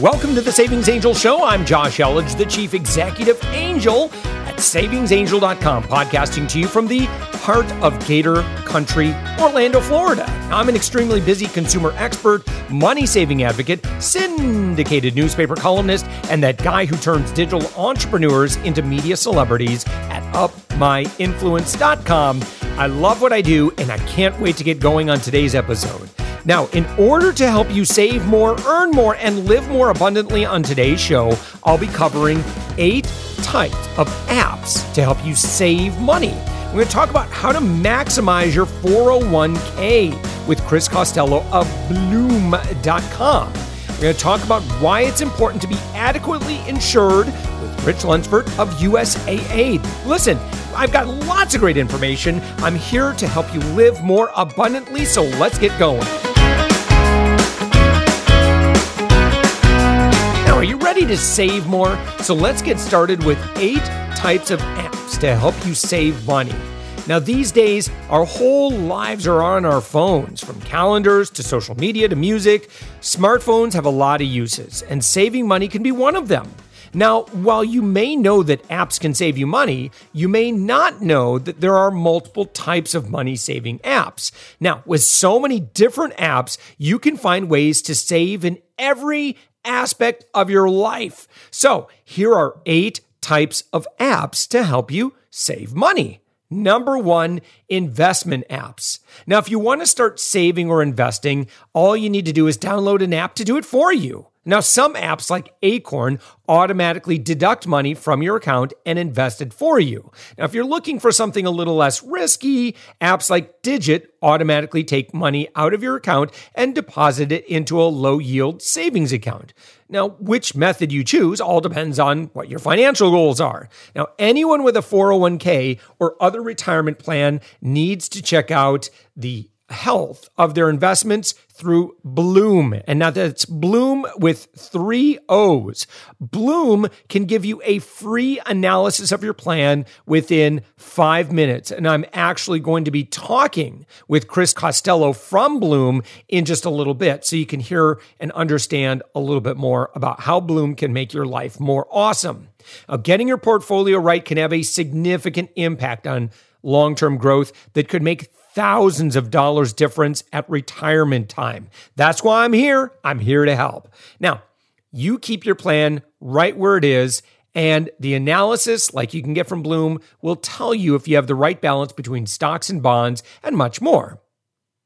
Welcome to the Savings Angel Show. I'm Josh Elledge, the Chief Executive Angel at savingsangel.com, podcasting to you from the heart of Gator Country, Orlando, Florida. I'm an extremely busy consumer expert, money saving advocate, syndicated newspaper columnist, and that guy who turns digital entrepreneurs into media celebrities at upmyinfluence.com. I love what I do, and I can't wait to get going on today's episode. Now, in order to help you save more, earn more, and live more abundantly on today's show, I'll be covering eight types of apps to help you save money. We're going to talk about how to maximize your 401k with Chris Costello of Blooom.com. We're going to talk about why it's important to be adequately insured with Rich Lunsford of USAA. Listen, I've got lots of great information. I'm here to help you live more abundantly, so let's get going. Ready to save more? So let's get started with eight types of apps to help you save money. Now, these days, our whole lives are on our phones, from calendars to social media to music. Smartphones have a lot of uses, and saving money can be one of them. Now, while you may know that apps can save you money, you may not know that there are multiple types of money saving apps. Now, with so many different apps, you can find ways to save in every aspect of your life. So, here are eight types of apps to help you save money. Number one, investment apps. Now, if you want to start saving or investing, all you need to do is download an app to do it for you. Now, some apps like Acorn automatically deduct money from your account and invest it for you. Now, if you're looking for something a little less risky, apps like Digit automatically take money out of your account and deposit it into a low yield savings account. Now, which method you choose all depends on what your financial goals are. Now, anyone with a 401k or other retirement plan needs to check out the health of their investments through Blooom. And now that's Blooom with three O's. Blooom can give you a free analysis of your plan within five minutes. And I'm actually going to be talking with Chris Costello from Blooom in just a little bit so you can hear and understand a little bit more about how Blooom can make your life more awesome. Now, getting your portfolio right can have a significant impact on long term growth that could make thousands of dollars difference at retirement time. That's why I'm here. I'm here to help. Now, you keep your plan right where it is. And the analysis, like you can get from Blooom, will tell you if you have the right balance between stocks and bonds and much more.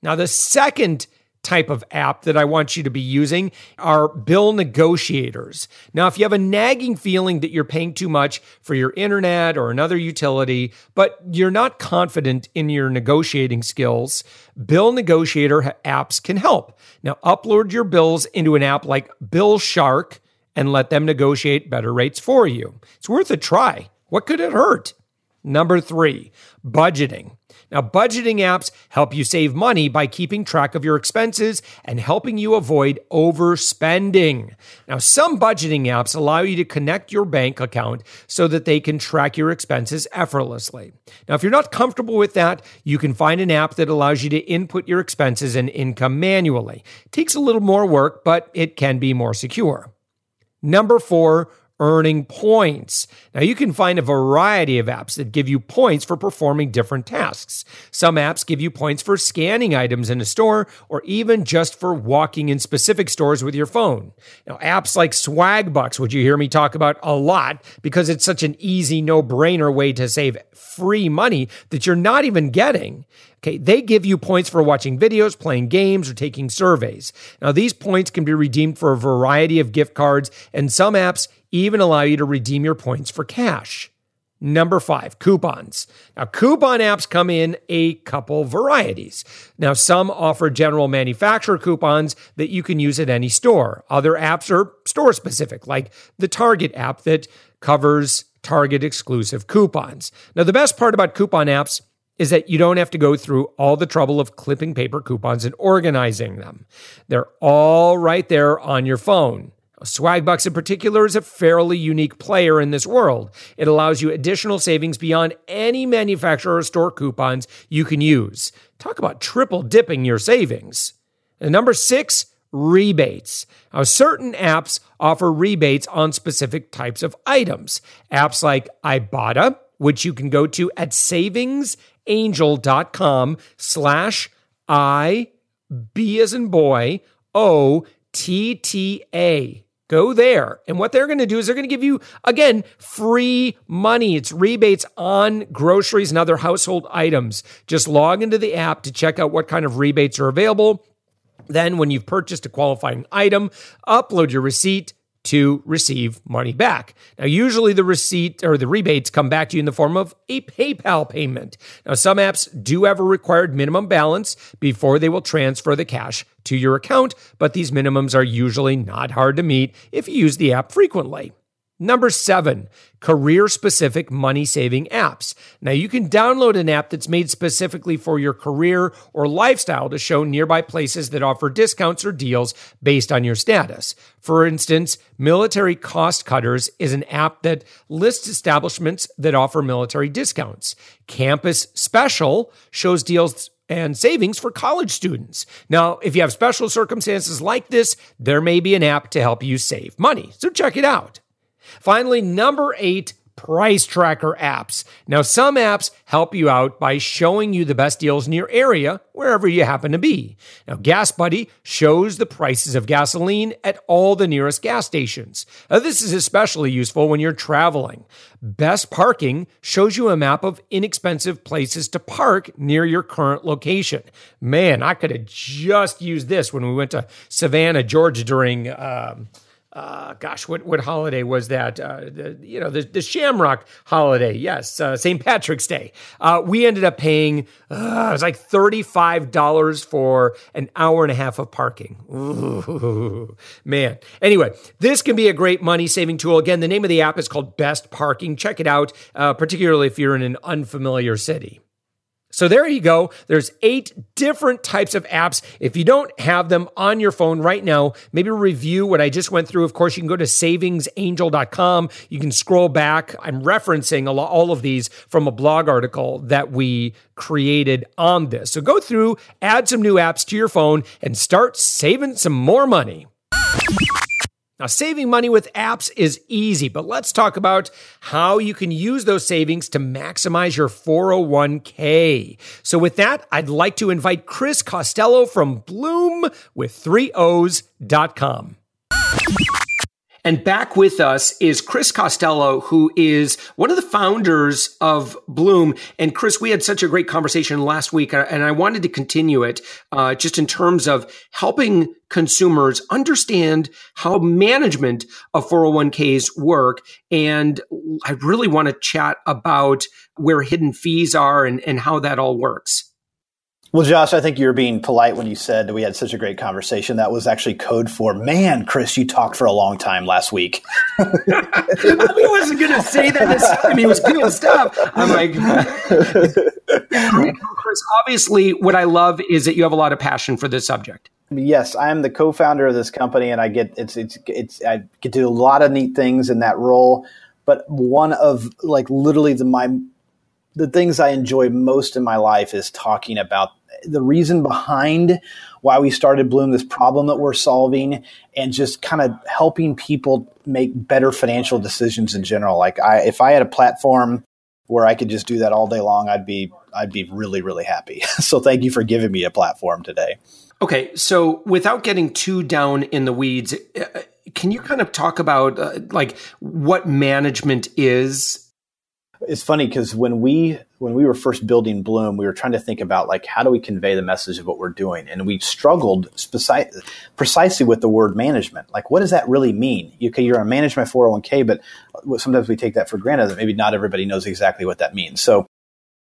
Now, the second type of app that I want you to be using are bill negotiators. Now, if you have a nagging feeling that you're paying too much for your internet or another utility, but you're not confident in your negotiating skills, bill negotiator apps can help. Now, upload your bills into an app like Bill Shark and let them negotiate better rates for you. It's worth a try. What could it hurt? Number three, budgeting. Now, budgeting apps help you save money by keeping track of your expenses and helping you avoid overspending. Now, some budgeting apps allow you to connect your bank account so that they can track your expenses effortlessly. Now, if you're not comfortable with that, you can find an app that allows you to input your expenses and income manually. It takes a little more work, but it can be more secure. Number four, earning points. Now, you can find a variety of apps that give you points for performing different tasks. Some apps give you points for scanning items in a store or even just for walking in specific stores with your phone. Now, apps like Swagbucks, which you hear me talk about a lot because it's such an easy, no brainer way to save free money that you're not even getting. Okay, they give you points for watching videos, playing games, or taking surveys. Now, these points can be redeemed for a variety of gift cards, and some apps even allow you to redeem your points for cash. Number five, coupons. Now, coupon apps come in a couple varieties. Now, some offer general manufacturer coupons that you can use at any store. Other apps are store specific, like the Target app that covers Target exclusive coupons. Now, the best part about coupon apps is that you don't have to go through all the trouble of clipping paper coupons and organizing them. They're all right there on your phone. Swagbucks in particular is a fairly unique player in this world. It allows you additional savings beyond any manufacturer or store coupons you can use. Talk about triple dipping your savings. And number six, rebates. Now, certain apps offer rebates on specific types of items. Apps like Ibotta, which you can go to at savingsangel.com slash I, B as in boy, O, T, T, A. Go there. And what they're going to do is they're going to give you, again, free money. It's rebates on groceries and other household items. Just log into the app to check out what kind of rebates are available. Then, when you've purchased a qualifying item, upload your receipt to receive money back. Now, usually the receipt or the rebates come back to you in the form of a PayPal payment. Now, some apps do have a required minimum balance before they will transfer the cash to your account, but these minimums are usually not hard to meet if you use the app frequently. Number seven, career specific money saving apps. Now, you can download an app that's made specifically for your career or lifestyle to show nearby places that offer discounts or deals based on your status. For instance, Military Cost Cutters is an app that lists establishments that offer military discounts. Campus Special shows deals and savings for college students. Now, if you have special circumstances like this, there may be an app to help you save money. So check it out. Finally, number eight, price tracker apps. Now, some apps help you out by showing you the best deals in your area, wherever you happen to be. Now, Gas Buddy shows the prices of gasoline at all the nearest gas stations. Now, this is especially useful when you're traveling. Best Parking shows you a map of inexpensive places to park near your current location. Man, I could have just used this when we went to Savannah, Georgia during. Um, uh, gosh, what what holiday was that? Uh, the, you know, the, the Shamrock holiday. Yes, uh, St. Patrick's Day. Uh, we ended up paying uh, it was like thirty five dollars for an hour and a half of parking. Ooh, man. Anyway, this can be a great money saving tool. Again, the name of the app is called Best Parking. Check it out, uh, particularly if you're in an unfamiliar city. So there you go. There's eight different types of apps. If you don't have them on your phone right now, maybe review what I just went through. Of course, you can go to savingsangel.com. You can scroll back. I'm referencing all of these from a blog article that we created on this. So go through, add some new apps to your phone, and start saving some more money. Now, saving money with apps is easy, but let's talk about how you can use those savings to maximize your 401k. So, with that, I'd like to invite Chris Costello from Blooom with 3Os.com. And back with us is Chris Costello, who is one of the founders of Blooom. And Chris, we had such a great conversation last week, uh, and I wanted to continue it uh, just in terms of helping consumers understand how management of 401ks work. And I really want to chat about where hidden fees are and, and how that all works. Well, Josh, I think you were being polite when you said that we had such a great conversation. That was actually code for, man, Chris, you talked for a long time last week. I wasn't going to say that this time. He was good stuff. I'm like, Chris, obviously, what I love is that you have a lot of passion for this subject. Yes, I am the co-founder of this company, and I get it's it's it's I get to do a lot of neat things in that role. But one of like literally the my the things I enjoy most in my life is talking about the reason behind why we started Blooom, this problem that we're solving, and just kind of helping people make better financial decisions in general. Like I, if I had a platform where I could just do that all day long, I'd be I'd be really really happy. so thank you for giving me a platform today. Okay, so without getting too down in the weeds, uh, can you kind of talk about uh, like what management is it's funny because when we when we were first building Blooom, we were trying to think about like how do we convey the message of what we're doing, and we struggled speci- precisely with the word management. Like, what does that really mean? You, okay, you're a management 401k, but sometimes we take that for granted that maybe not everybody knows exactly what that means. So,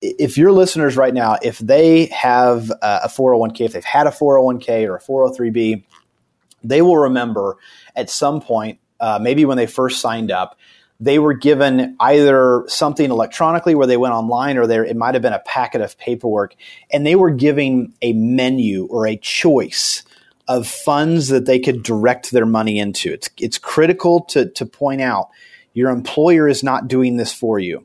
if your listeners right now, if they have a 401k, if they've had a 401k or a 403b, they will remember at some point, uh, maybe when they first signed up they were given either something electronically where they went online or there it might have been a packet of paperwork and they were giving a menu or a choice of funds that they could direct their money into it's, it's critical to, to point out your employer is not doing this for you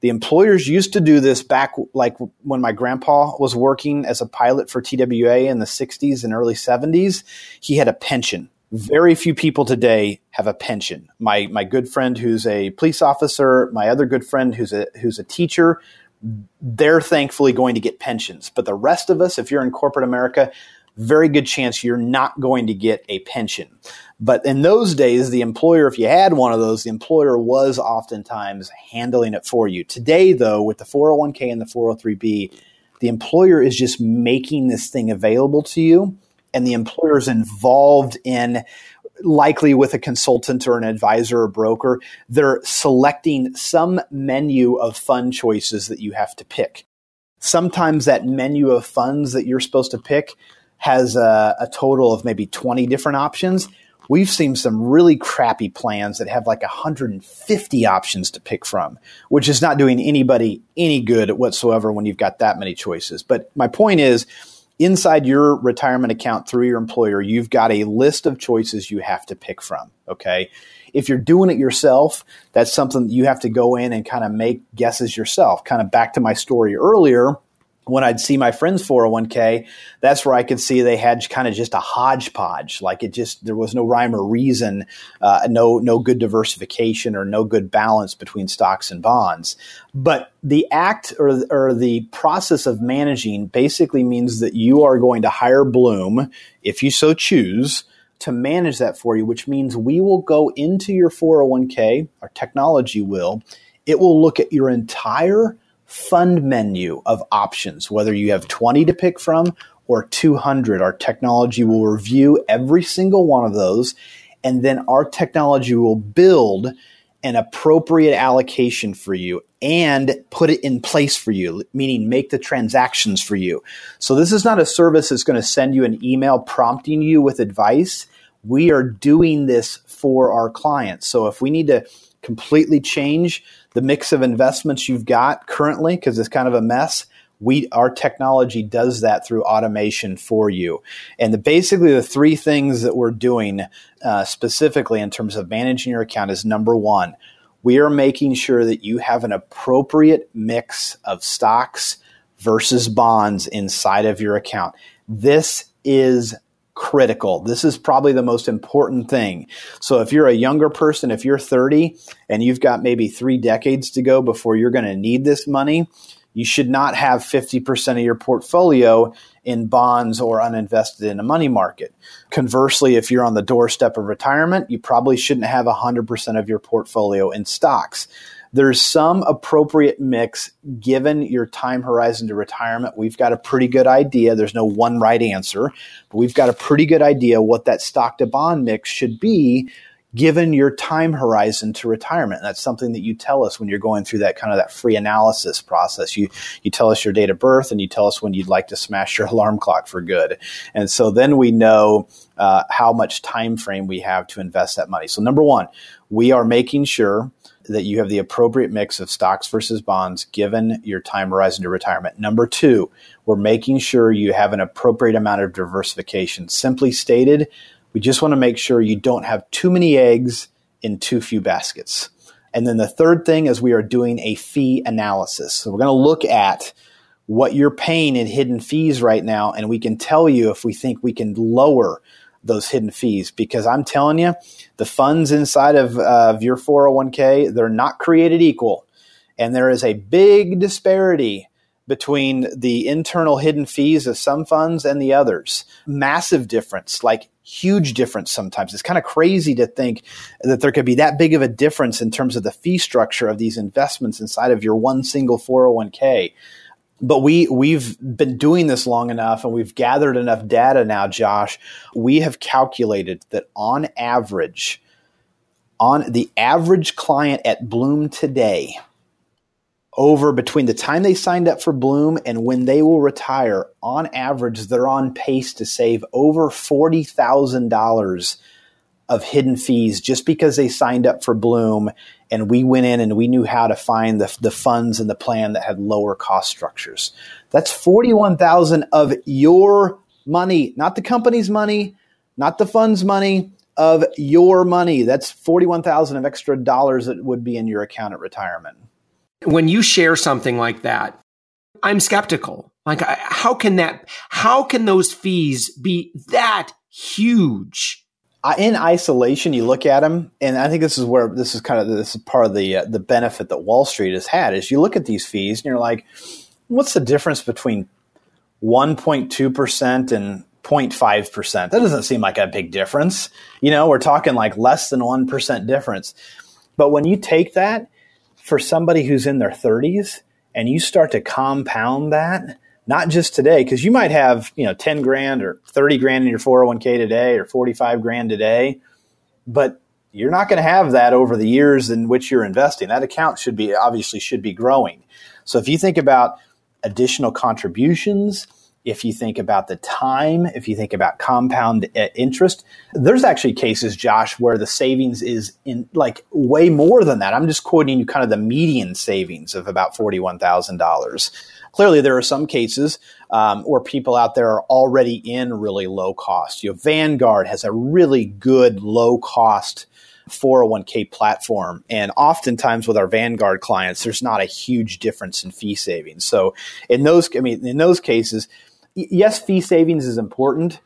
The employers used to do this back like when my grandpa was working as a pilot for TWA in the 60s and early 70s. He had a pension. Very few people today have a pension. My my good friend who's a police officer, my other good friend who's a who's a teacher, they're thankfully going to get pensions. But the rest of us, if you're in corporate America, very good chance you're not going to get a pension. But in those days, the employer, if you had one of those, the employer was oftentimes handling it for you. Today, though, with the 401k and the 403b, the employer is just making this thing available to you, and the employers involved in likely with a consultant or an advisor or broker, they're selecting some menu of fund choices that you have to pick. Sometimes that menu of funds that you're supposed to pick has a, a total of maybe 20 different options. We've seen some really crappy plans that have like 150 options to pick from, which is not doing anybody any good whatsoever when you've got that many choices. But my point is, inside your retirement account through your employer, you've got a list of choices you have to pick from. Okay. If you're doing it yourself, that's something that you have to go in and kind of make guesses yourself. Kind of back to my story earlier when I'd see my friends' 401k, that's where I could see they had kind of just a hodgepodge. Like it just, there was no rhyme or reason, uh, no, no good diversification or no good balance between stocks and bonds. But the act or, or the process of managing basically means that you are going to hire Blooom, if you so choose, to manage that for you, which means we will go into your 401k, our technology will, it will look at your entire fund menu of options, whether you have 20 to pick from or 200. Our technology will review every single one of those, and then our technology will build an appropriate allocation for you and put it in place for you, meaning make the transactions for you. So, this is not a service that's going to send you an email prompting you with advice. We are doing this for our clients. So, if we need to completely change the mix of investments you've got currently because it's kind of a mess we our technology does that through automation for you. And the, basically the three things that we're doing uh, specifically in terms of managing your account is number one we are making sure that you have an appropriate mix of stocks versus bonds inside of your account. This is critical. This is probably the most important thing. So if you're a younger person, if you're 30 and you've got maybe three decades to go before you're going to need this money, you should not have 50% of your portfolio in bonds or uninvested in a money market. Conversely, if you're on the doorstep of retirement, you probably shouldn't have 100% of your portfolio in stocks there's some appropriate mix given your time horizon to retirement. We've got a pretty good idea. There's no one right answer, but we've got a pretty good idea what that stock to bond mix should be given your time horizon to retirement. And that's something that you tell us when you're going through that kind of that free analysis process. You you tell us your date of birth and you tell us when you'd like to smash your alarm clock for good. And so then we know uh, how much time frame we have to invest that money. So number one, we are making sure that you have the appropriate mix of stocks versus bonds given your time horizon to retirement. Number two, we're making sure you have an appropriate amount of diversification. Simply stated, we just want to make sure you don't have too many eggs in too few baskets. And then the third thing is we are doing a fee analysis. So we're going to look at what you're paying in hidden fees right now, and we can tell you if we think we can lower those hidden fees because I'm telling you, the funds inside of, uh, of your 401k, they're not created equal. And there is a big disparity between the internal hidden fees of some funds and the others. Massive difference, like huge difference sometimes. It's kind of crazy to think that there could be that big of a difference in terms of the fee structure of these investments inside of your one single 401k but we we've been doing this long enough and we've gathered enough data now josh. We have calculated that on average on the average client at blooom today over between the time they signed up for blooom and when they will retire on average they're on pace to save over $40000 of hidden fees just because they signed up for blooom and we went in and we knew how to find the, the funds and the plan that had lower cost structures. That's 41,000 of your money, not the company's money, not the fund's money, of your money. That's 41,000 of extra dollars that would be in your account at retirement. When you share something like that, I'm skeptical. Like, how can that, how can those fees be that huge? In isolation, you look at them, and I think this is where this is kind of this is part of the uh, the benefit that Wall Street has had is you look at these fees and you're like, what's the difference between 1.2 percent and 0.5 percent? That doesn't seem like a big difference. You know, we're talking like less than one percent difference. But when you take that for somebody who's in their 30s and you start to compound that, not just today, because you might have, you know, 10 grand or 30 grand in your 401k today or 45 grand today, but you're not going to have that over the years in which you're investing. That account should be obviously should be growing. So if you think about additional contributions, if you think about the time, if you think about compound uh, interest, there's actually cases, Josh, where the savings is in like way more than that. I'm just quoting you kind of the median savings of about $41,000. Clearly, there are some cases um, where people out there are already in really low cost. You know, Vanguard has a really good low cost 401k platform. And oftentimes with our Vanguard clients, there's not a huge difference in fee savings. So in those, I mean, in those cases, yes, fee savings is important,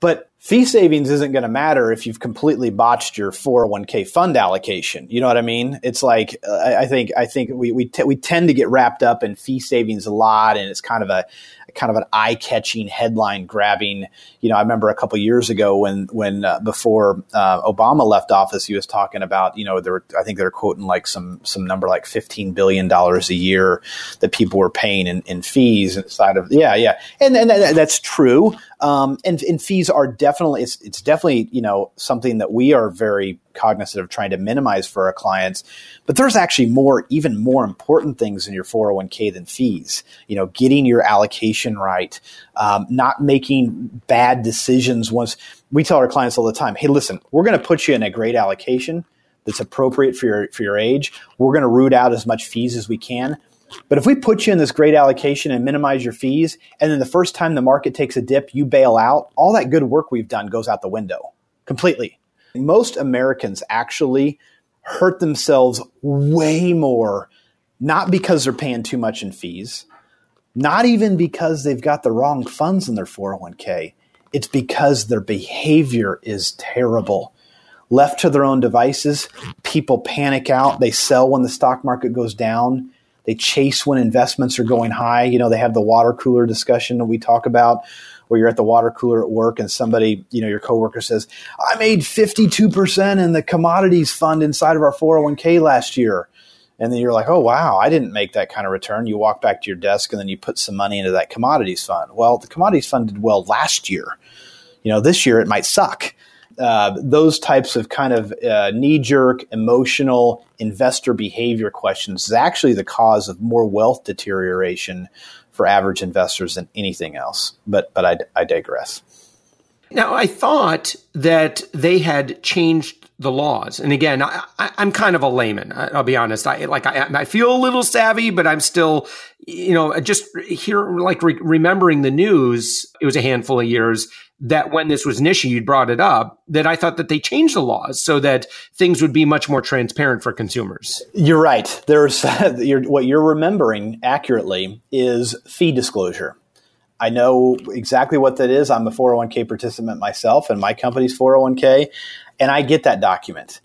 but fee savings isn't going to matter if you've completely botched your 401k fund allocation. You know what I mean? It's like uh, I think I think we we, t- we tend to get wrapped up in fee savings a lot, and it's kind of a kind of an eye-catching, headline-grabbing. You know, I remember a couple years ago when when uh, before uh, Obama left office, he was talking about you know there were, I think they're quoting like some some number like fifteen billion dollars a year that people were paying in, in fees inside of yeah yeah, and and that's true. Um, and, and fees are definitely it's it's definitely you know something that we are very cognizant of trying to minimize for our clients. But there's actually more, even more important things in your 401k than fees. You know, getting your allocation right, um, not making bad decisions. Once we tell our clients all the time, hey, listen, we're going to put you in a great allocation that's appropriate for your for your age. We're going to root out as much fees as we can. But if we put you in this great allocation and minimize your fees, and then the first time the market takes a dip, you bail out, all that good work we've done goes out the window completely. Most Americans actually hurt themselves way more, not because they're paying too much in fees, not even because they've got the wrong funds in their 401k. It's because their behavior is terrible. Left to their own devices, people panic out. They sell when the stock market goes down. They chase when investments are going high. You know, they have the water cooler discussion that we talk about where you're at the water cooler at work and somebody, you know, your coworker says, I made 52% in the commodities fund inside of our 401k last year. And then you're like, oh, wow, I didn't make that kind of return. You walk back to your desk and then you put some money into that commodities fund. Well, the commodities fund did well last year. You know, this year it might suck. Uh, those types of kind of uh, knee jerk, emotional investor behavior questions is actually the cause of more wealth deterioration for average investors than anything else. But but I, I digress. Now I thought that they had changed the laws, and again, I, am kind of a layman. I'll be honest. I like I, I, feel a little savvy, but I'm still, you know, just here like re- remembering the news. It was a handful of years that when this was an issue, you brought it up, that I thought that they changed the laws so that things would be much more transparent for consumers. You're right. There's you're, what you're remembering accurately is fee disclosure. I know exactly what that is. I'm a 401k participant myself, and my company's 401k, and I get that document.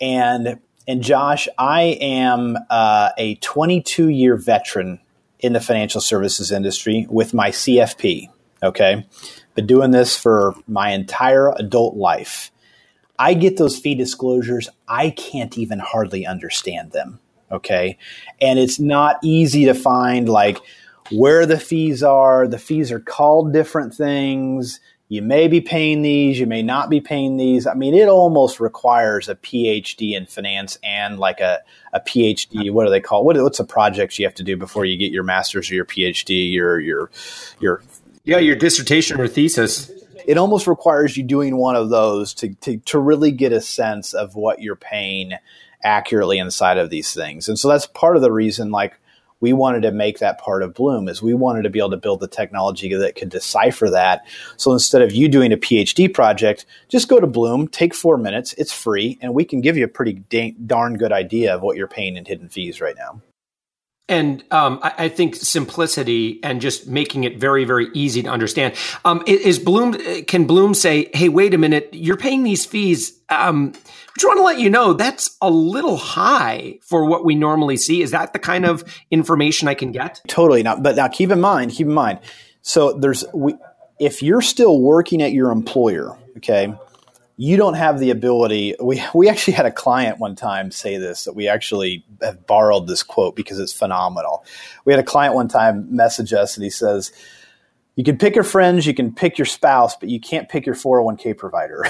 And and Josh, I am uh, a 22 year veteran in the financial services industry with my CFP. Okay, been doing this for my entire adult life. I get those fee disclosures. I can't even hardly understand them. Okay. And it's not easy to find like where the fees are. The fees are called different things. You may be paying these, you may not be paying these. I mean, it almost requires a PhD in finance and like a, a PhD. What do they call? What, what's the projects you have to do before you get your master's or your PhD, your your your yeah, your dissertation or thesis. It almost requires you doing one of those to, to, to really get a sense of what you're paying accurately inside of these things. And so that's part of the reason, like, we wanted to make that part of Blooom is we wanted to be able to build the technology that could decipher that. So instead of you doing a PhD project, just go to Blooom, take four minutes, it's free, and we can give you a pretty dang, darn good idea of what you're paying in hidden fees right now. And um, I, I, think simplicity and just making it very, very easy to understand. Um, is Blooom can Blooom say, "Hey, wait a minute, you're paying these fees." Um, I just want to let you know that's a little high for what we normally see. Is that the kind of information I can get? Totally not. But now, keep in mind, keep in mind. So there's we, if you're still working at your employer, okay, you don't have the ability. We, we actually had a client one time say this that we actually have borrowed this quote because it's phenomenal. We had a client one time message us and he says, you can pick your friends, you can pick your spouse, but you can't pick your 401k provider,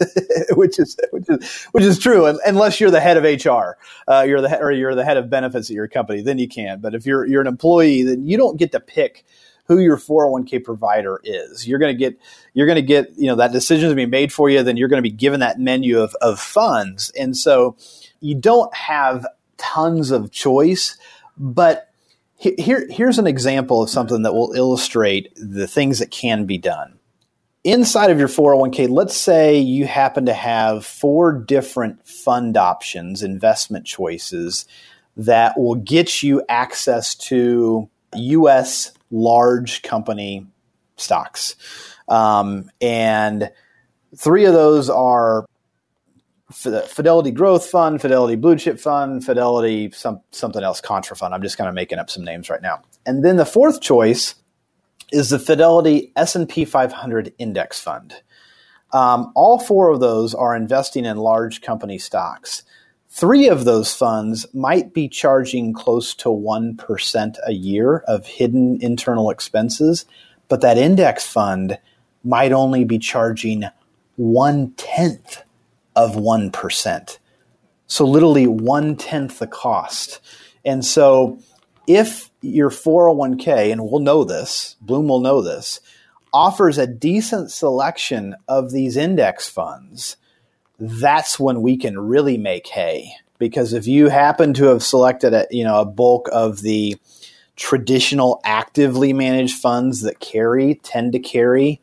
which is which is which is true unless you're the head of HR, uh, you're the or you're the head of benefits at your company, then you can. But if you're you're an employee, then you don't get to pick who your 401k provider is. You're going to get you're going to get you know that decision to be made for you. Then you're going to be given that menu of of funds, and so you don't have tons of choice. But here here's an example of something that will illustrate the things that can be done. Inside of your 401k, let's say you happen to have four different fund options, investment choices that will get you access to US large company stocks. Um, and three of those are Fidelity Growth Fund, Fidelity Blue Chip Fund, Fidelity some, something else, Contra Fund. I'm just kind of making up some names right now. And then the fourth choice is the Fidelity S&P 500 Index Fund. Um, all four of those are investing in large company stocks. Three of those funds might be charging close to 1% a year of hidden internal expenses, but that index fund might only be charging one tenth of 1%. So, literally one tenth the cost. And so, if your 401k, and we'll know this, Blooom will know this, offers a decent selection of these index funds, that's when we can really make hay. Because if you happen to have selected a, you know, a bulk of the traditional actively managed funds that carry, tend to carry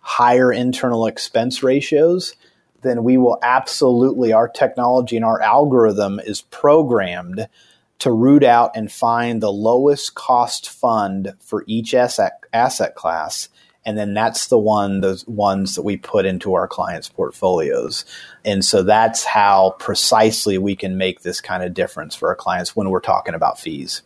higher internal expense ratios, then we will absolutely, our technology and our algorithm is programmed to root out and find the lowest cost fund for each asset, asset class and then that's the one those ones that we put into our clients portfolios and so that's how precisely we can make this kind of difference for our clients when we're talking about fees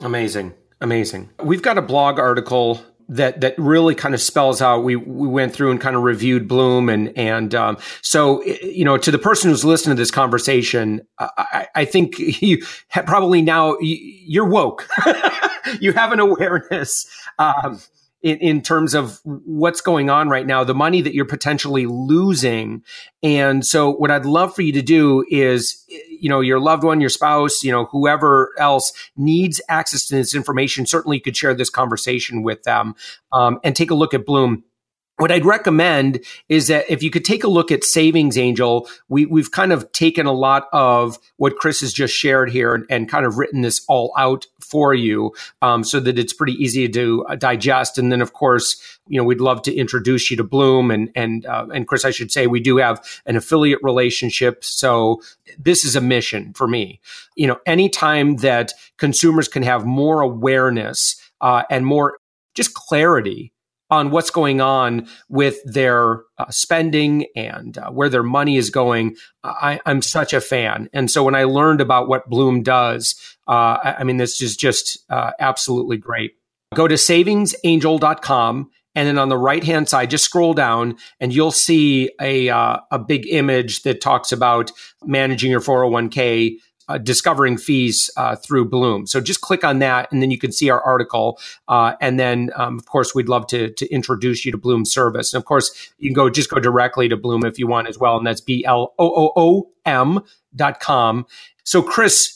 amazing amazing we've got a blog article that that really kind of spells out. We we went through and kind of reviewed Blooom and and um, so you know to the person who's listening to this conversation, I, I think you probably now you're woke. you have an awareness. Um, in, in terms of what's going on right now, the money that you're potentially losing. And so what I'd love for you to do is, you know, your loved one, your spouse, you know, whoever else needs access to this information, certainly you could share this conversation with them um, and take a look at Blooom what I'd recommend is that if you could take a look at Savings Angel, we, we've kind of taken a lot of what Chris has just shared here and, and kind of written this all out for you um, so that it's pretty easy to uh, digest. And then, of course, you know, we'd love to introduce you to Blooom and and uh, and Chris, I should say, we do have an affiliate relationship. So this is a mission for me. You know, anytime that consumers can have more awareness uh, and more just clarity on what's going on with their uh, spending and uh, where their money is going. I, am such a fan. And so when I learned about what Blooom does, uh, I, I, mean, this is just uh, absolutely great. Go to savingsangel.com. And then on the right hand side, just scroll down and you'll see a, uh, a big image that talks about managing your 401k uh, discovering fees uh, through Blooom. So just click on that, and then you can see our article. Uh, and then, um, of course, we'd love to to introduce you to Blooom service. And of course, you can go just go directly to Blooom if you want as well, and that's b l o o o m dot com. So, Chris.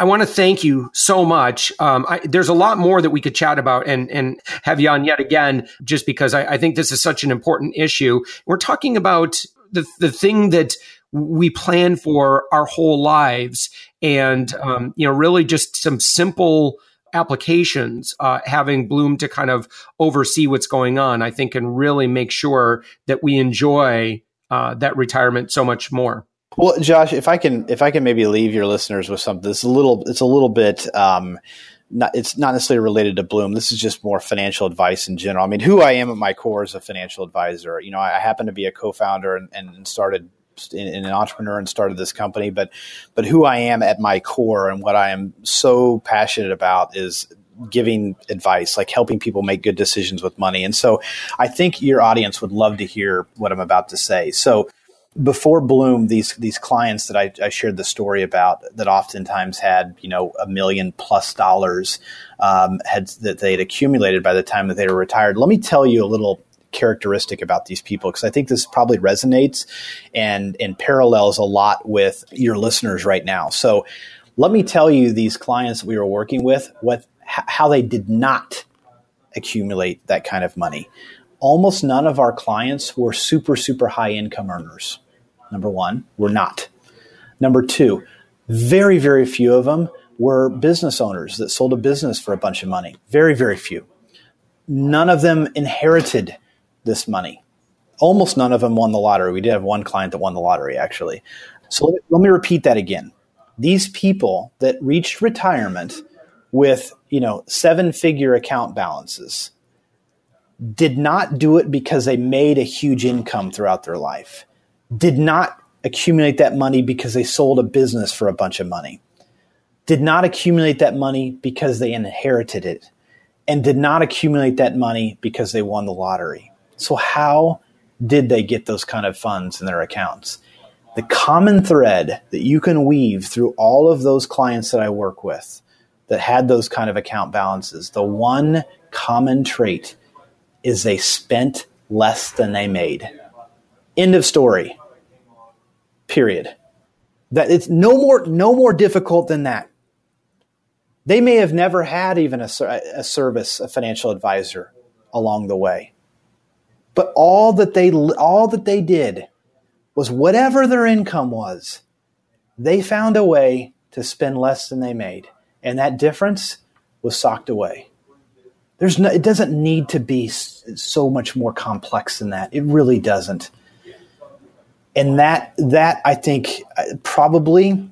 I want to thank you so much. Um, I, there's a lot more that we could chat about and, and have you on yet again, just because I, I think this is such an important issue. We're talking about the, the thing that we plan for our whole lives and um, you know really just some simple applications uh, having blooom to kind of oversee what's going on i think can really make sure that we enjoy uh, that retirement so much more Well, Josh, if I can, if I can maybe leave your listeners with something, it's a little, it's a little bit, um, not, it's not necessarily related to Blooom. This is just more financial advice in general. I mean, who I am at my core is a financial advisor. You know, I happen to be a co-founder and, and started in, in, an entrepreneur and started this company, but but who I am at my core and what I am so passionate about is giving advice, like helping people make good decisions with money. And so, I think your audience would love to hear what I'm about to say. So before Blooom, these these clients that I, I, shared the story about that oftentimes had you know a million plus dollars um, had that they had accumulated by the time that they were retired. Let me tell you a little characteristic about these people because I think this probably resonates and and parallels a lot with your listeners right now. So let me tell you these clients we were working with what how they did not accumulate that kind of money. Almost none of our clients were super super high income earners Number one, we're not. Number two, very, very few of them were business owners that sold a business for a bunch of money. Very, very few. None of them inherited this money. Almost none of them won the lottery. We did have one client that won the lottery, actually. So let me, repeat that again. These people that reached retirement with, you know, seven figure account balances did not do it because they made a huge income throughout their life did not accumulate that money because they sold a business for a bunch of money, did not accumulate that money because they inherited it, and did not accumulate that money because they won the lottery. So, how did they get those kind of funds in their accounts? The common thread that you can weave through all of those clients that I work with that had those kind of account balances, the one common trait is they spent less than they made. End of story. Period. That it's no more no more difficult than that. They may have never had even a, a service, a financial advisor along the way. But all that they all that they did was whatever their income was, they found a way to spend less than they made. And that difference was socked away. There's no, it doesn't need to be so much more complex than that. It really doesn't and that that I think uh, probably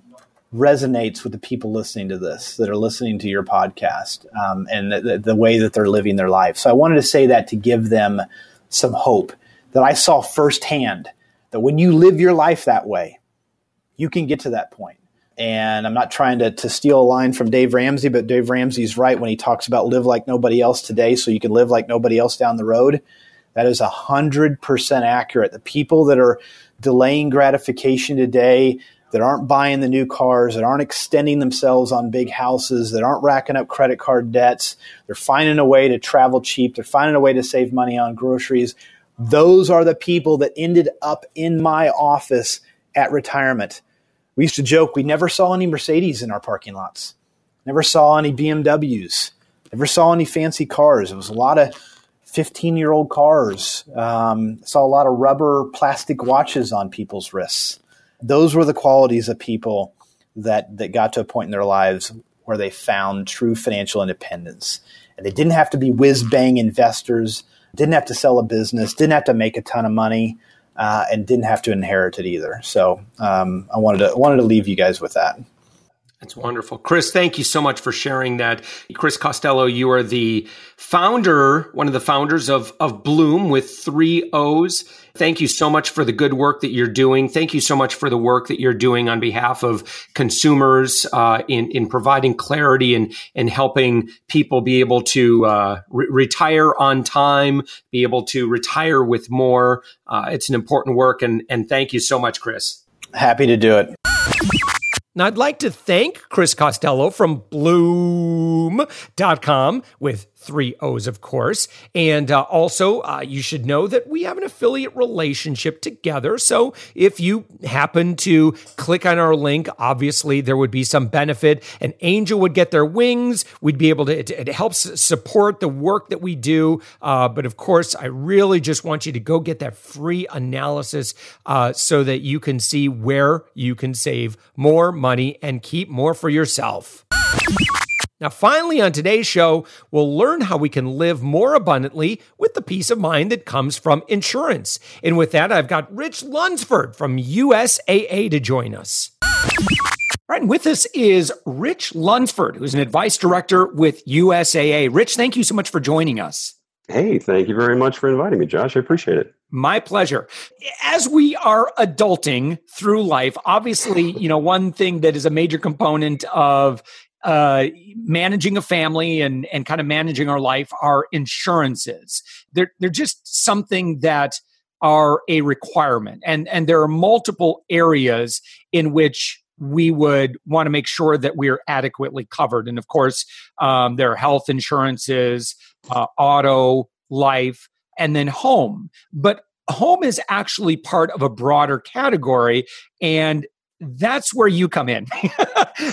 resonates with the people listening to this that are listening to your podcast um, and the, the, way that they're living their life. So I wanted to say that to give them some hope that I saw firsthand that when you live your life that way, you can get to that point. And I'm not trying to, to steal a line from Dave Ramsey, but Dave Ramsey's right when he talks about live like nobody else today so you can live like nobody else down the road. That is 100% accurate. The people that are delaying gratification today, that aren't buying the new cars, that aren't extending themselves on big houses, that aren't racking up credit card debts, they're finding a way to travel cheap, they're finding a way to save money on groceries. Those are the people that ended up in my office at retirement. We used to joke we never saw any Mercedes in our parking lots, never saw any BMWs, never saw any fancy cars. It was a lot of 15 year old cars. Um, saw a lot of rubber plastic watches on people's wrists. Those were the qualities of people that, that got to a point in their lives where they found true financial independence. And they didn't have to be whiz bang investors, didn't have to sell a business, didn't have to make a ton of money, uh, and didn't have to inherit it either. So um, I wanted to wanted to leave you guys with that. That's wonderful. Chris, thank you so much for sharing that. Chris Costello, you are the founder, one of the founders of, of Blooom with three O's. Thank you so much for the good work that you're doing. Thank you so much for the work that you're doing on behalf of consumers uh, in, in providing clarity and, and helping people be able to uh, re- retire on time, be able to retire with more. Uh, it's an important work. And, and thank you so much, Chris. Happy to do it. Now, I'd like to thank Chris Costello from Blooom.com with three O's, of course. And uh, also, uh, you should know that we have an affiliate relationship together. So if you happen to click on our link, obviously there would be some benefit. An angel would get their wings. We'd be able to, it, it helps support the work that we do. Uh, but of course, I really just want you to go get that free analysis uh, so that you can see where you can save more money and keep more for yourself. Now, finally, on today's show, we'll learn how we can live more abundantly with the peace of mind that comes from insurance. And with that, I've got Rich Lunsford from USAA to join us. All right, and with us is Rich Lunsford, who's an advice director with USAA. Rich, thank you so much for joining us. Hey, thank you very much for inviting me, Josh. I appreciate it. My pleasure. As we are adulting through life, obviously, you know, one thing that is a major component of uh, managing a family and and kind of managing our life are insurances. They're they're just something that are a requirement, and and there are multiple areas in which we would want to make sure that we're adequately covered. And of course, um, there are health insurances, uh, auto, life, and then home. But home is actually part of a broader category. And that's where you come in.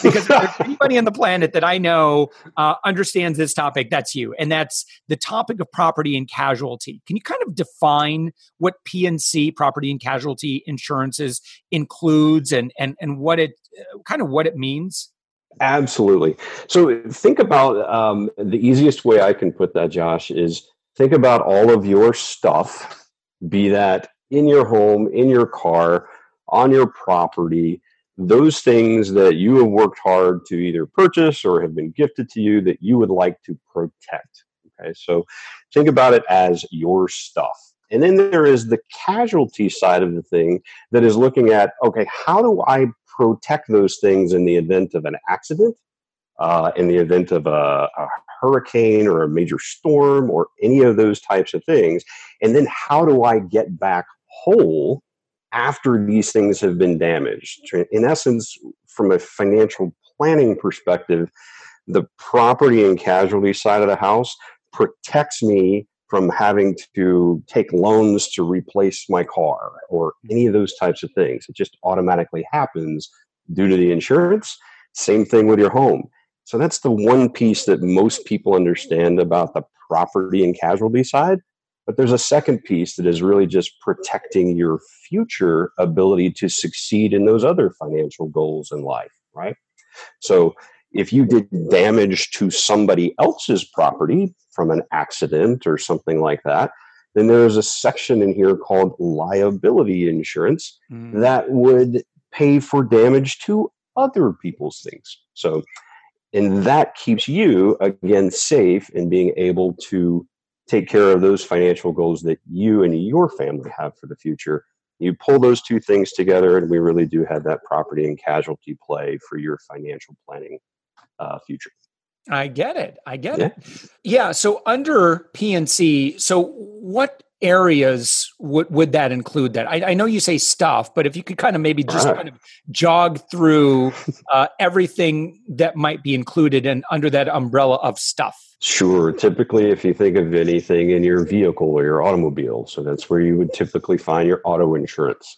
Because if anybody on the planet that i know uh, understands this topic that's you. And that's the topic of property and casualty. Can you kind of define what pnc property and casualty insurances includes and and and what it uh, kind of what it means? Absolutely. So think about um, the easiest way i can put that josh is think about all of your stuff be that in your home in your car on your property, those things that you have worked hard to either purchase or have been gifted to you that you would like to protect. Okay, so think about it as your stuff. And then there is the casualty side of the thing that is looking at okay, how do I protect those things in the event of an accident, uh, in the event of a, a hurricane or a major storm or any of those types of things? And then how do I get back whole after these things have been damaged. In essence, from a financial planning perspective, the property and casualty side of the house protects me from having to take loans to replace my car or any of those types of things. It just automatically happens due to the insurance. Same thing with your home. So that's the one piece that most people understand about the property and casualty side. But there's a second piece that is really just protecting your future ability to succeed in those other financial goals in life, right? So if you did damage to somebody else's property from an accident or something like that, then there's a section in here called liability insurance mm. that would pay for damage to other people's things. So, and that keeps you again safe in being able to take care of those financial goals that you and your family have for the future. You pull those two things together, and we really do have that property and casualty play for your financial planning uh, future. I get it. I get yeah. it. Yeah. So under PNC, so what areas would would that include? That I, I, know you say stuff, but if you could kind of maybe just kind of jog through uh, everything that might be included and under that umbrella of stuff. Sure. Typically, if you think of anything in your vehicle or your automobile, so that's where you would typically find your auto insurance.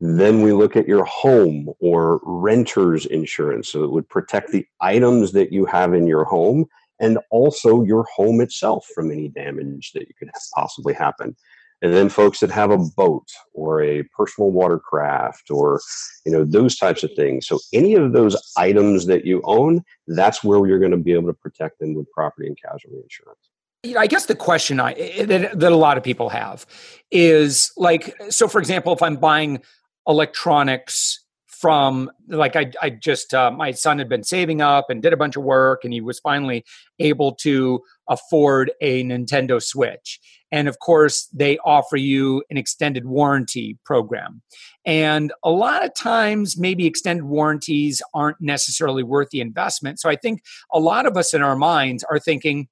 Then we look at your home or renter's insurance. So it would protect the items that you have in your home and also your home itself from any damage that could possibly happen. And then folks that have a boat or a personal watercraft or you know those types of things. So any of those items that you own that's where you're going to be able to protect them with property and casualty insurance. I guess the question I that, that a lot of people have is like so for example if I'm buying electronics from like I, I just uh, my son had been saving up and did a bunch of work and he was finally able to afford a Nintendo Switch. And of course, they offer you an extended warranty program. And a lot of times, maybe extended warranties aren't necessarily worth the investment. So I think a lot of us in our minds are thinking,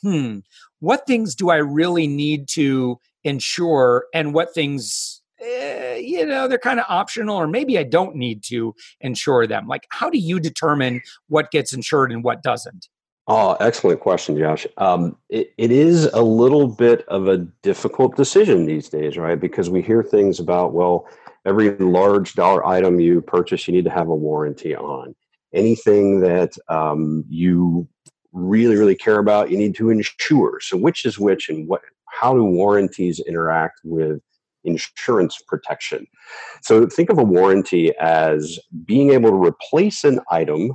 hmm, what things do I really need to ensure and what things eh, you know they're kind of optional or maybe i don't need to insure them like how do you determine what gets insured and what doesn't Oh, excellent question, Josh. Um, it, it is a little bit of a difficult decision these days, right? Because we hear things about, well, every large dollar item you purchase, you need to have a warranty on. Anything that um, you really, really care about, you need to insure. So, which is which, and what? How do warranties interact with insurance protection. So think of a warranty as being able to replace an item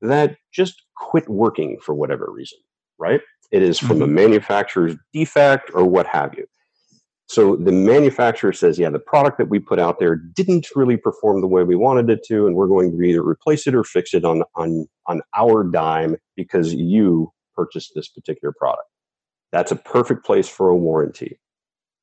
that just quit working for whatever reason, right? It is from a mm-hmm. manufacturer's defect or what have you. So the manufacturer says, yeah, the product that we put out there didn't really perform the way we wanted it to, and we're going to either replace it or fix it on on on our dime because you purchased this particular product. That's a perfect place for a warranty.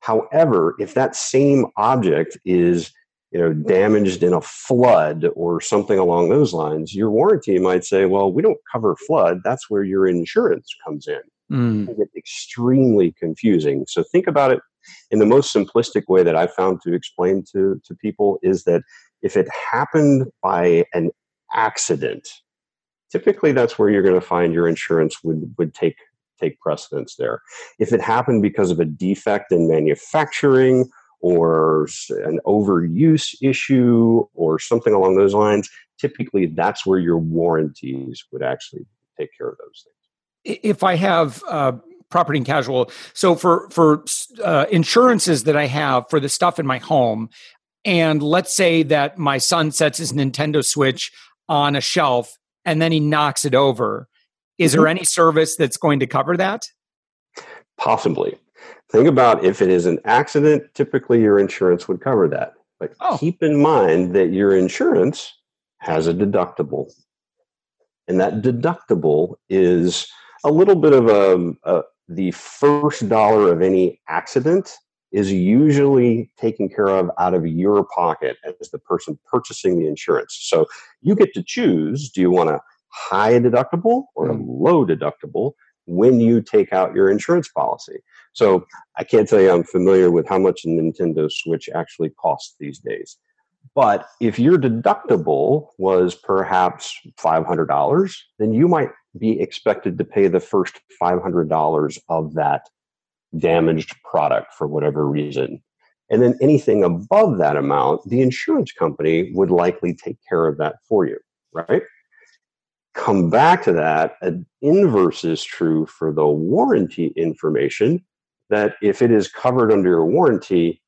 However, if that same object is you know damaged in a flood or something along those lines, your warranty might say, well, we don't cover flood. That's where your insurance comes in. Mm. It get extremely confusing. So think about it in the most simplistic way that I found to explain to, to people is that if it happened by an accident, typically that's where you're going to find your insurance would, would take take precedence there. If it happened because of a defect in manufacturing or an overuse issue or something along those lines, typically that's where your warranties would actually take care of those things. If I have uh, property and casual. So for for uh, insurances that I have for the stuff in my home, and let's say that my son sets his Nintendo Switch on a shelf and then he knocks it over, is mm-hmm. there any service that's going to cover that? Possibly. Think about if it is an accident, typically your insurance would cover that. But oh. keep in mind that your insurance has a deductible. And that deductible is a little bit of a, a, the first dollar of any accident is usually taken care of out of your pocket as the person purchasing the insurance. So you get to choose do you want a high deductible or a hmm. low deductible when you take out your insurance policy? So I can't tell you I'm familiar with how much a Nintendo Switch actually costs these days. But if your deductible was perhaps $500, then you might be expected to pay the first $500 of that damaged product for whatever reason. And then anything above that amount, the insurance company would likely take care of that for you, right? Come back to that, an inverse is true for the warranty information that if it is covered under a warranty,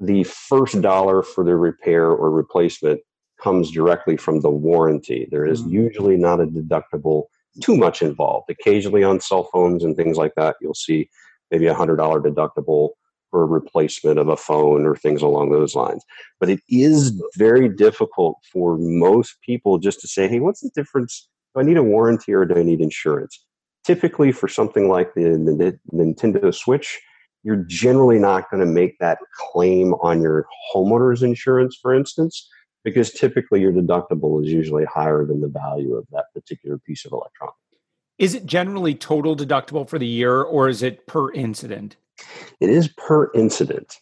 the first dollar for the repair or replacement comes directly from the warranty. There is mm. usually not a deductible too much involved. Occasionally on cell phones and things like that, you'll see maybe a $100 deductible for a replacement of a phone or things along those lines. But it is very difficult for most people just to say, hey, what's the difference? Do I need a warranty or do I need insurance? Typically, for something like the, the Nintendo Switch, you're generally not going to make that claim on your homeowner's insurance, for instance, because typically your deductible is usually higher than the value of that particular piece of electronics. Is it generally total deductible for the year or is it per incident? It is per incident.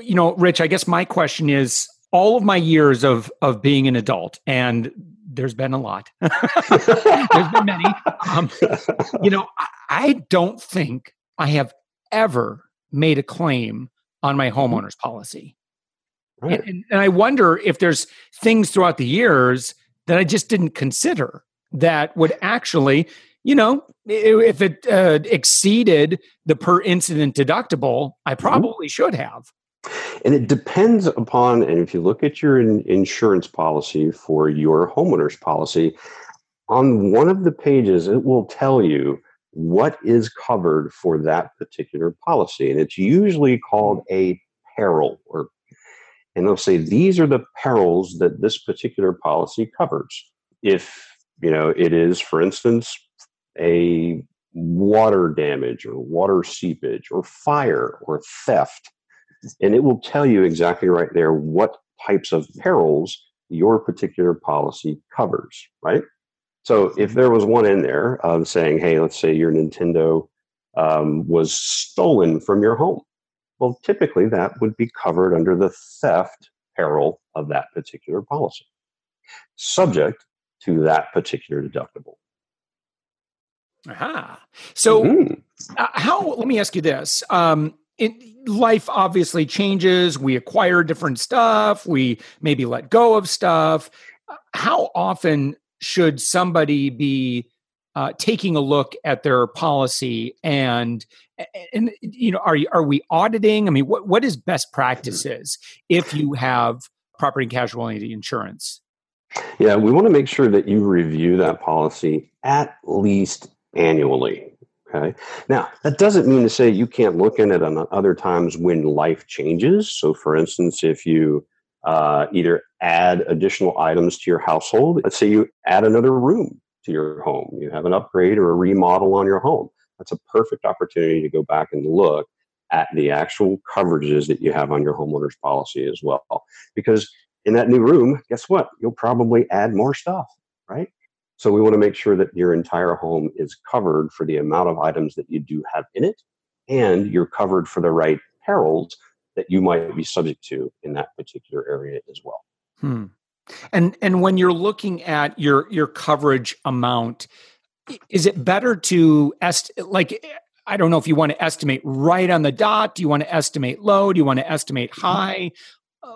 You know, Rich, I guess my question is all of my years of of being an adult and there's been a lot. there's been many. Um, you know, I don't think I have ever made a claim on my homeowner's policy. Right. And, and I wonder if there's things throughout the years that I just didn't consider that would actually, you know, if it uh, exceeded the per incident deductible, I mm-hmm. probably mm-hmm. should have. And it depends upon, and if you look at your in- insurance policy for your homeowner's policy, on one of the pages, it will tell you what is covered for that particular policy. And it's usually called a peril or and they'll say these are the perils that this particular policy covers. If you know it is, for instance, a water damage or water seepage or fire or theft, and it will tell you exactly right there what types of perils your particular policy covers, right? So if there was one in there of saying, hey, let's say your Nintendo um, was stolen from your home. Well, typically that would be covered under the theft peril of that particular policy, subject to that particular deductible. Aha. So, mm-hmm. uh, how, let me ask you this. Um, it, life obviously changes. We acquire different stuff. We maybe let go of stuff. How often should somebody be uh, taking a look at their policy and and you know are are we auditing? I mean, what what is best practices if you have property and casualty insurance? Yeah, we want to make sure that you review that policy at least annually. Okay. Now, that doesn't mean to say you can't look in it on other times when life changes. So, for instance, if you uh, either add additional items to your household, let's say you add another room to your home, you have an upgrade or a remodel on your home. That's a perfect opportunity to go back and look at the actual coverages that you have on your homeowner's policy as well. Because in that new room, guess what? You'll probably add more stuff, right? So we want to make sure that your entire home is covered for the amount of items that you do have in it, and you're covered for the right perils that you might be subject to in that particular area as well. Hmm. And and when you're looking at your your coverage amount, is it better to est like I don't know if you want to estimate right on the dot. Do you want to estimate low? Do you want to estimate high?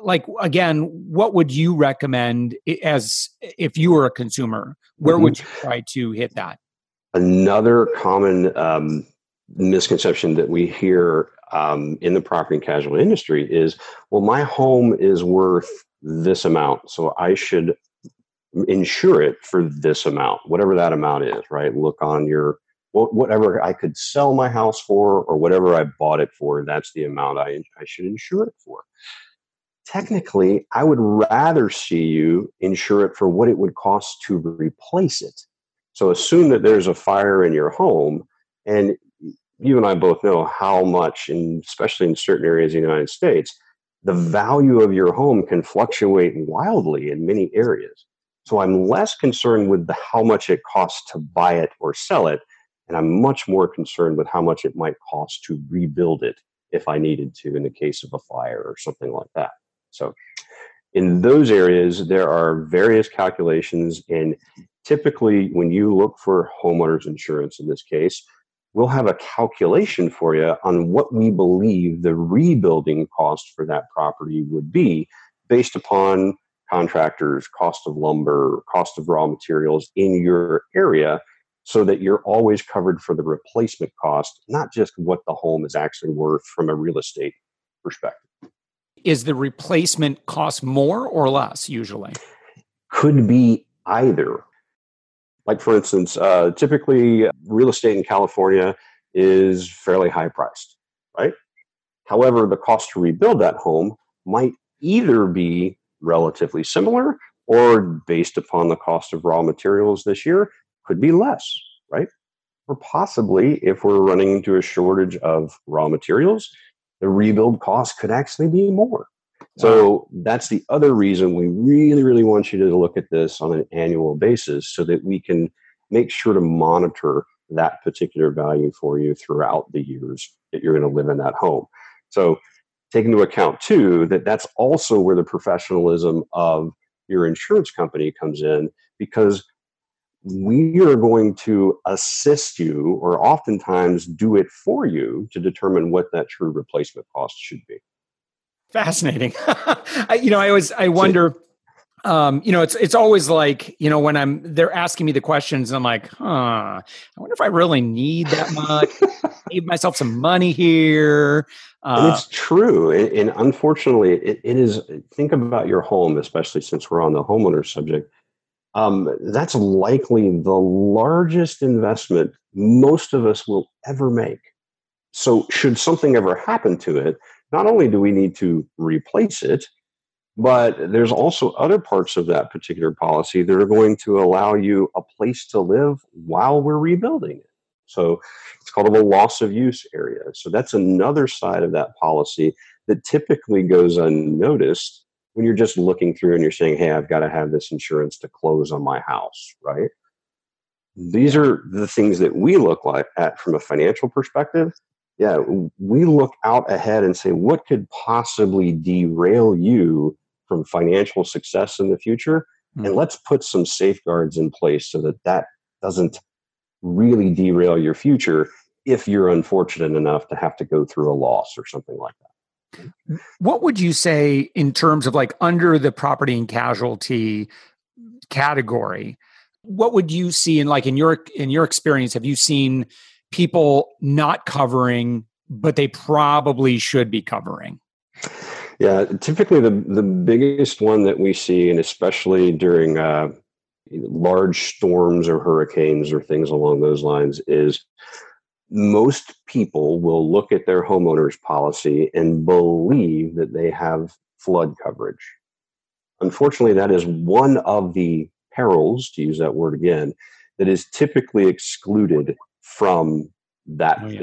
Like again what would you recommend as if you were a consumer where mm-hmm. would you try to hit that? Another common um, misconception that we hear um, in the property and casualty industry is well my home is worth this amount so i should insure it for this amount whatever that amount is right? Look on your whatever i could sell my house for or whatever i bought it for that's the amount i, I should insure it for technically, I would rather see you insure it for what it would cost to replace it. So assume that there's a fire in your home, and you and I both know how much, and especially in certain areas of the United States, the value of your home can fluctuate wildly in many areas. So I'm less concerned with the, how much it costs to buy it or sell it, and I'm much more concerned with how much it might cost to rebuild it if I needed to in the case of a fire or something like that. So in those areas, there are various calculations. And typically, when you look for homeowners insurance in this case, we'll have a calculation for you on what we believe the rebuilding cost for that property would be based upon contractors, cost of lumber, cost of raw materials in your area so that you're always covered for the replacement cost, not just what the home is actually worth from a real estate perspective is the replacement cost more or less usually? Could be either. Like, for instance, uh, typically real estate in California is fairly high priced, right? However, the cost to rebuild that home might either be relatively similar or based upon the cost of raw materials this year could be less, right? Or possibly if we're running into a shortage of raw materials, the rebuild cost could actually be more. So that's the other reason we really, really want you to look at this on an annual basis so that we can make sure to monitor that particular value for you throughout the years that you're going to live in that home. So take into account too that that's also where the professionalism of your insurance company comes in because we are going to assist you or oftentimes do it for you to determine what that true replacement cost should be fascinating I, you know i always i wonder um, you know, it's it's always like you know when I'm they're asking me the questions, I'm like, huh, I wonder if I really need that much. Save myself some money here. Uh, it's true, and, and unfortunately, it, it is. Think about your home, especially since we're on the homeowner subject um, that's likely the largest investment most of us will ever make. So, should something ever happen to it, not only do we need to replace it, but there's also other parts of that particular policy that are going to allow you a place to live while we're rebuilding it. So, it's called a loss of use area. So, that's another side of that policy that typically goes unnoticed when you're just looking through and you're saying, hey, I've got to have this insurance to close on my house, right? These are the things that we look like at from a financial perspective. Yeah, we look out ahead and say, what could possibly derail you from financial success in the future? Mm-hmm. And let's put some safeguards in place so that that doesn't really derail your future if you're unfortunate enough to have to go through a loss or something like that. What would you say in terms of like under the property and casualty category? What would you see in like in your in your experience? Have you seen people not covering, but they probably should be covering? Yeah, typically the the biggest one that we see, and especially during uh, large storms or hurricanes or things along those lines, is most people will look at their homeowner's policy and believe that they have flood coverage. Unfortunately, that is one of the perils, to use that word again, that is typically excluded from that oh, yeah.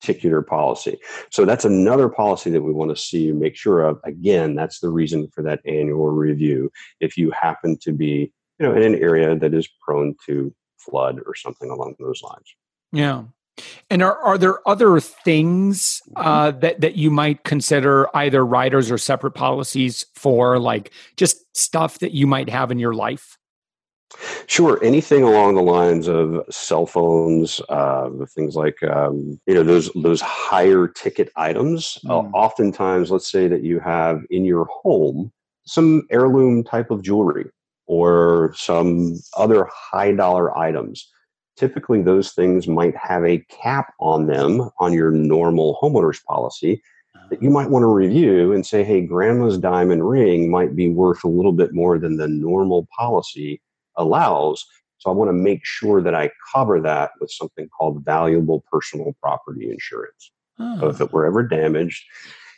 particular policy. So that's another policy that we want to see and make sure of. Again, that's the reason for that annual review. If you happen to be, you know, in an area that is prone to flood or something along those lines. Yeah. And are, are there other things uh, that that you might consider either riders or separate policies for, like just stuff that you might have in your life? Sure, anything along the lines of cell phones, uh, things like um, you know those those higher ticket items. Mm. Uh, oftentimes, let's say that you have in your home some heirloom type of jewelry or some other high dollar items typically those things might have a cap on them on your normal homeowners policy that you uh-huh. might want to review and say, hey, grandma's diamond ring might be worth a little bit more than the normal policy allows. So I want to make sure that I cover that with something called valuable personal property insurance. Oh. So ah. if it were ever damaged,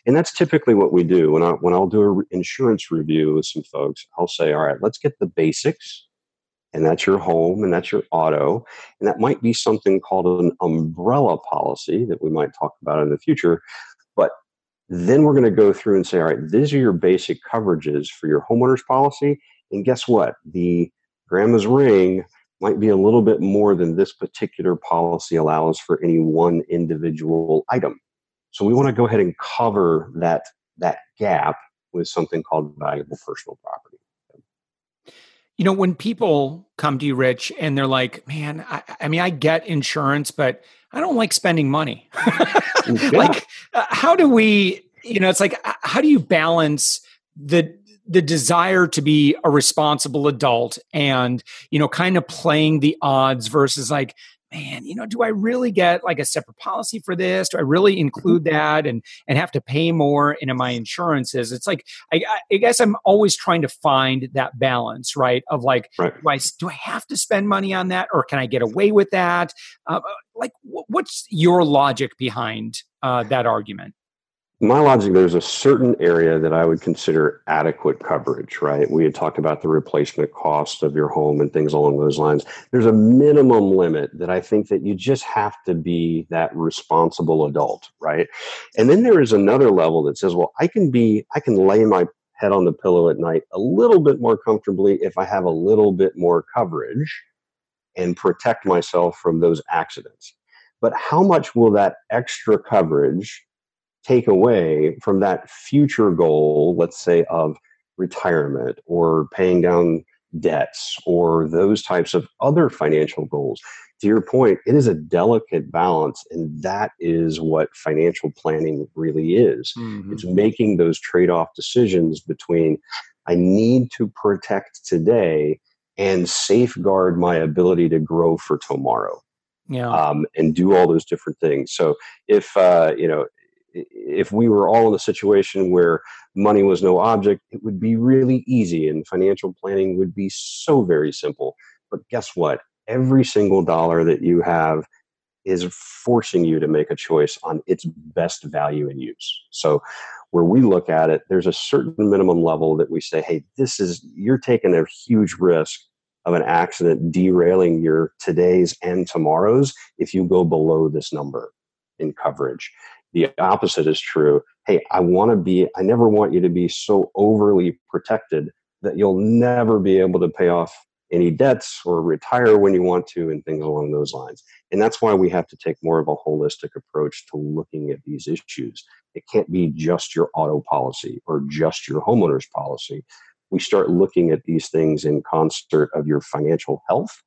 and that's typically what we do when I when I'll do an insurance review with some folks, I'll say, all right, let's get the basics and that's your home and that's your auto. And that might be something called an umbrella policy that we might talk about in the future. But then we're going to go through and say, all right, these are your basic coverages for your homeowner's policy. And guess what? The grandma's ring might be a little bit more than this particular policy allows for any one individual item. So we want to go ahead and cover that, that gap with something called valuable personal property. You know, when people come to you, Rich, and they're like, man, I, I mean, I get insurance, but I don't like spending money. yeah. Like, uh, how do we, you know, it's like, how do you balance the, the desire to be a responsible adult and you know kind of playing the odds versus like man, you know, do I really get like a separate policy for this? Do I really mm-hmm. include that and and have to pay more into my insurances? It's like I, I guess I'm always trying to find that balance, right? Of like, right. do I do I have to spend money on that, or can I get away with that? Uh, uh like, what's your logic behind uh, that argument? My logic there's a certain area that i would consider adequate coverage right? We had talked about the replacement cost of your home and things along those lines. There's a minimum limit that i think that you just have to be that responsible adult right? And then there is another level that says well i can be i can lay my head on the pillow at night a little bit more comfortably if i have a little bit more coverage and protect myself from those accidents. But how much will that extra coverage take away from that future goal, let's say, of retirement or paying down debts or those types of other financial goals. To your point, it is a delicate balance, and that is what financial planning really is. Mm-hmm. It's making those trade off decisions between I need to protect today and safeguard my ability to grow for tomorrow. Yeah. Um, and do all those different things. So if uh, you know if we were all in a situation where money was no object, it would be really easy and financial planning would be so very simple. But guess what? Every single dollar that you have is forcing you to make a choice on its best value and use. So, where we look at it, there's a certain minimum level that we say, hey, this is, you're taking a huge risk of an accident derailing your today's and tomorrow's if you go below this number in coverage the opposite is true. Hey, I want to be, I never want you to be so overly protected that you'll never be able to pay off any debts or retire when you want to and things along those lines. And that's why we have to take more of a holistic approach to looking at these issues. It can't be just your auto policy or just your homeowner's policy. We start looking at these things in concert of your financial health.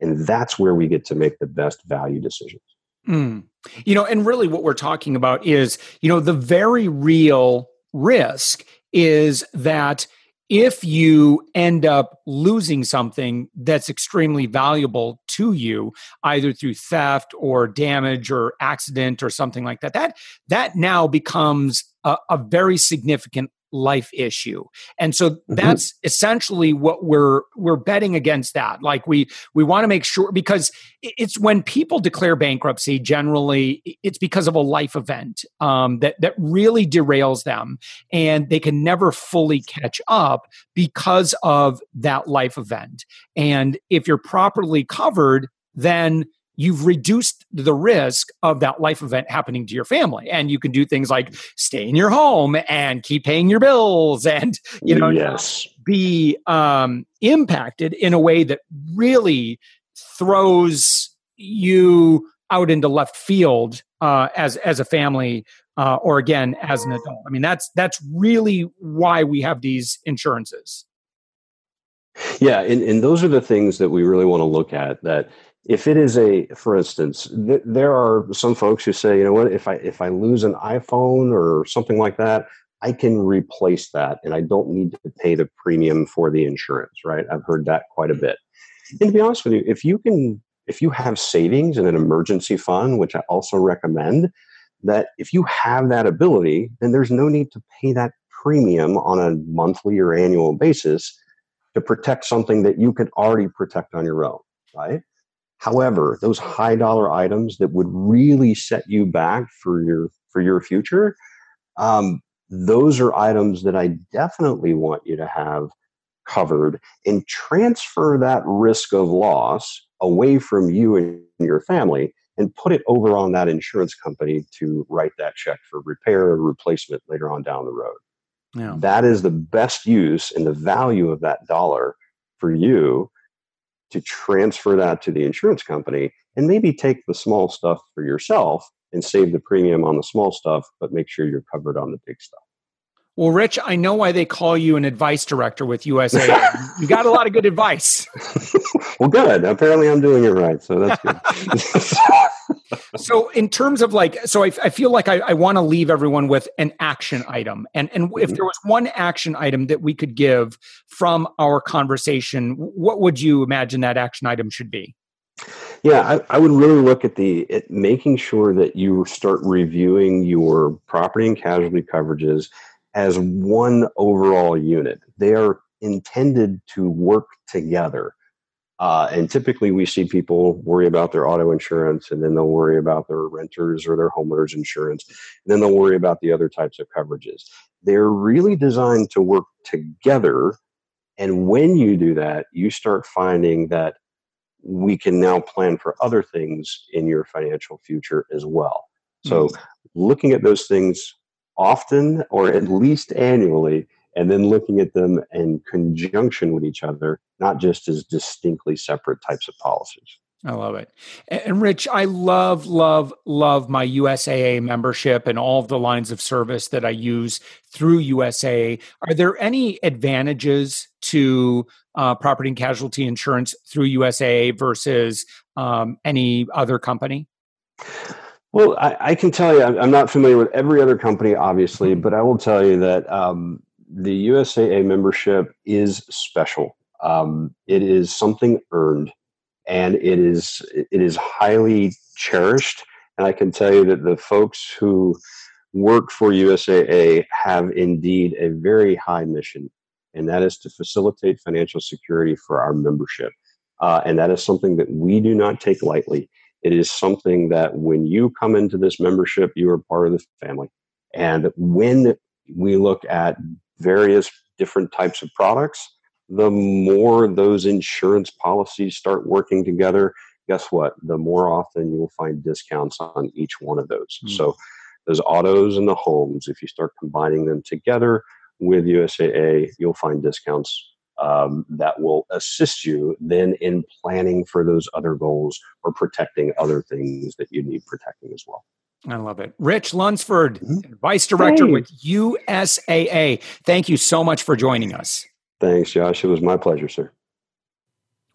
And that's where we get to make the best value decisions. Mm. You know, and really what we're talking about is, you know, the very real risk is that if you end up losing something that's extremely valuable to you either through theft or damage or accident or something like that that that now becomes a, a very significant life issue. And so mm-hmm. that's essentially what we're we're betting against that. Like we we want to make sure because it's when people declare bankruptcy generally it's because of a life event um, that that really derails them and they can never fully catch up because of that life event. And if you're properly covered then you've reduced the risk of that life event happening to your family. And you can do things like stay in your home and keep paying your bills and you know yes. be um, impacted in a way that really throws you out into left field uh, as as a family uh, or again as an adult. I mean that's that's really why we have these insurances. Yeah and, and those are the things that we really want to look at that if it is a for instance th- there are some folks who say you know what? If i if i lose an iphone or something like that i can replace that and i don't need to pay the premium for the insurance right? I've heard that quite a bit. And to be honest with you if you can if you have savings in an emergency fund which i also recommend that if you have that ability then there's no need to pay that premium on a monthly or annual basis to protect something that you could already protect on your own right However, those high dollar items that would really set you back for your for your future, um, those are items that I definitely want you to have covered and transfer that risk of loss away from you and your family and put it over on that insurance company to write that check for repair or replacement later on down the road. Yeah. That is the best use and the value of that dollar for you to transfer that to the insurance company and maybe take the small stuff for yourself and save the premium on the small stuff, but make sure you're covered on the big stuff. Well, Rich, I know why they call you an advice director with USAA. you got a lot of good advice. well, good. Apparently, I'm doing it right, so that's good. so, in terms of like, so I, I feel like I, I want to leave everyone with an action item, and and if mm-hmm. there was one action item that we could give from our conversation, what would you imagine that action item should be? Yeah, I, I, would really look at the at making sure that you start reviewing your property and casualty coverages as one overall unit. They are intended to work together. Uh, and typically, we see people worry about their auto insurance, and then they'll worry about their renters or their homeowners insurance, and then they'll worry about the other types of coverages. They're really designed to work together. And when you do that, you start finding that we can now plan for other things in your financial future as well. So, mm-hmm. looking at those things often or at least annually, and then looking at them in conjunction with each other, not just as distinctly separate types of policies. I love it. And Rich, I love, love, love my USAA membership and all of the lines of service that I use through USAA. Are there any advantages to uh, property and casualty insurance through USAA versus um, any other company? Well, I, I, can tell you, I'm not familiar with every other company, obviously, but I will tell you that um, the USAA membership is special. Um, it is something earned, and it is it is highly cherished. And I can tell you that the folks who work for USAA have indeed a very high mission, and that is to facilitate financial security for our membership. Uh, and that is something that we do not take lightly. It is something that when you come into this membership, you are part of the family. And when we look at various different types of products, the more those insurance policies start working together, guess what? The more often you will find discounts on each one of those. Mm. So, those autos and the homes, if you start combining them together with USAA, you'll find discounts um, that will assist you then in planning for those other goals or protecting other things that you need protecting as well. I love it. Rich Lunsford, mm-hmm. Vice Director hey. with USAA. Thank you so much for joining us. Thanks, Josh. It was my pleasure, sir.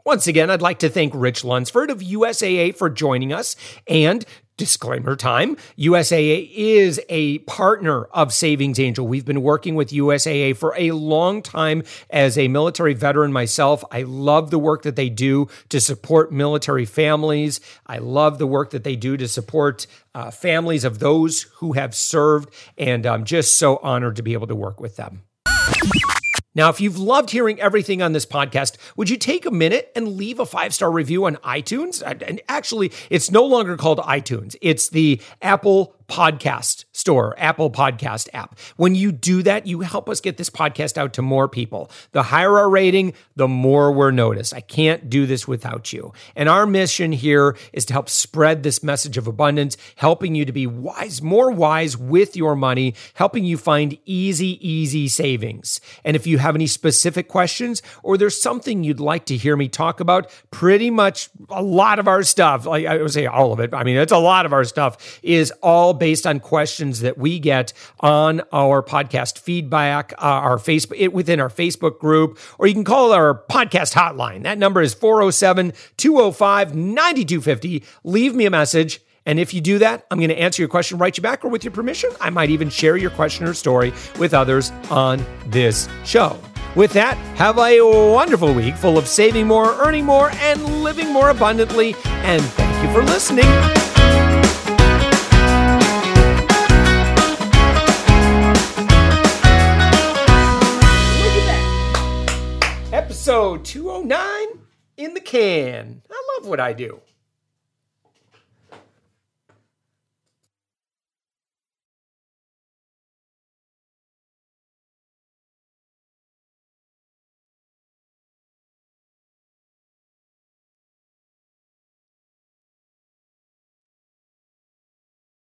Once again, I'd like to thank Rich Lunsford of USAA for joining us. And disclaimer time USAA is a partner of Savings Angel. We've been working with USAA for a long time as a military veteran myself. I love the work that they do to support military families. I love the work that they do to support uh, families of those who have served. And I'm just so honored to be able to work with them. Now, if you've loved hearing everything on this podcast, would you take a minute and leave a five star review on iTunes? And actually, it's no longer called iTunes, it's the Apple podcast store, Apple Podcast app. When you do that, you help us get this podcast out to more people. The higher our rating, the more we're noticed. I can't do this without you. And our mission here is to help spread this message of abundance, helping you to be wise, more wise with your money, helping you find easy, easy savings. And if you have any specific questions or there's something you'd like to hear me talk about, pretty much a lot of our stuff, like I would say all of it, I mean, it's a lot of our stuff is all based on questions that we get on our podcast feedback, uh, our Facebook within our Facebook group, or you can call our podcast hotline. That number is 407 205 9250. Leave me a message. And if you do that, I'm going to answer your question, write you back, or with your permission, I might even share your question or story with others on this show. With that, have a wonderful week full of saving more, earning more, and living more abundantly. And thank you for listening. Episode 209 in the can. I love what I do.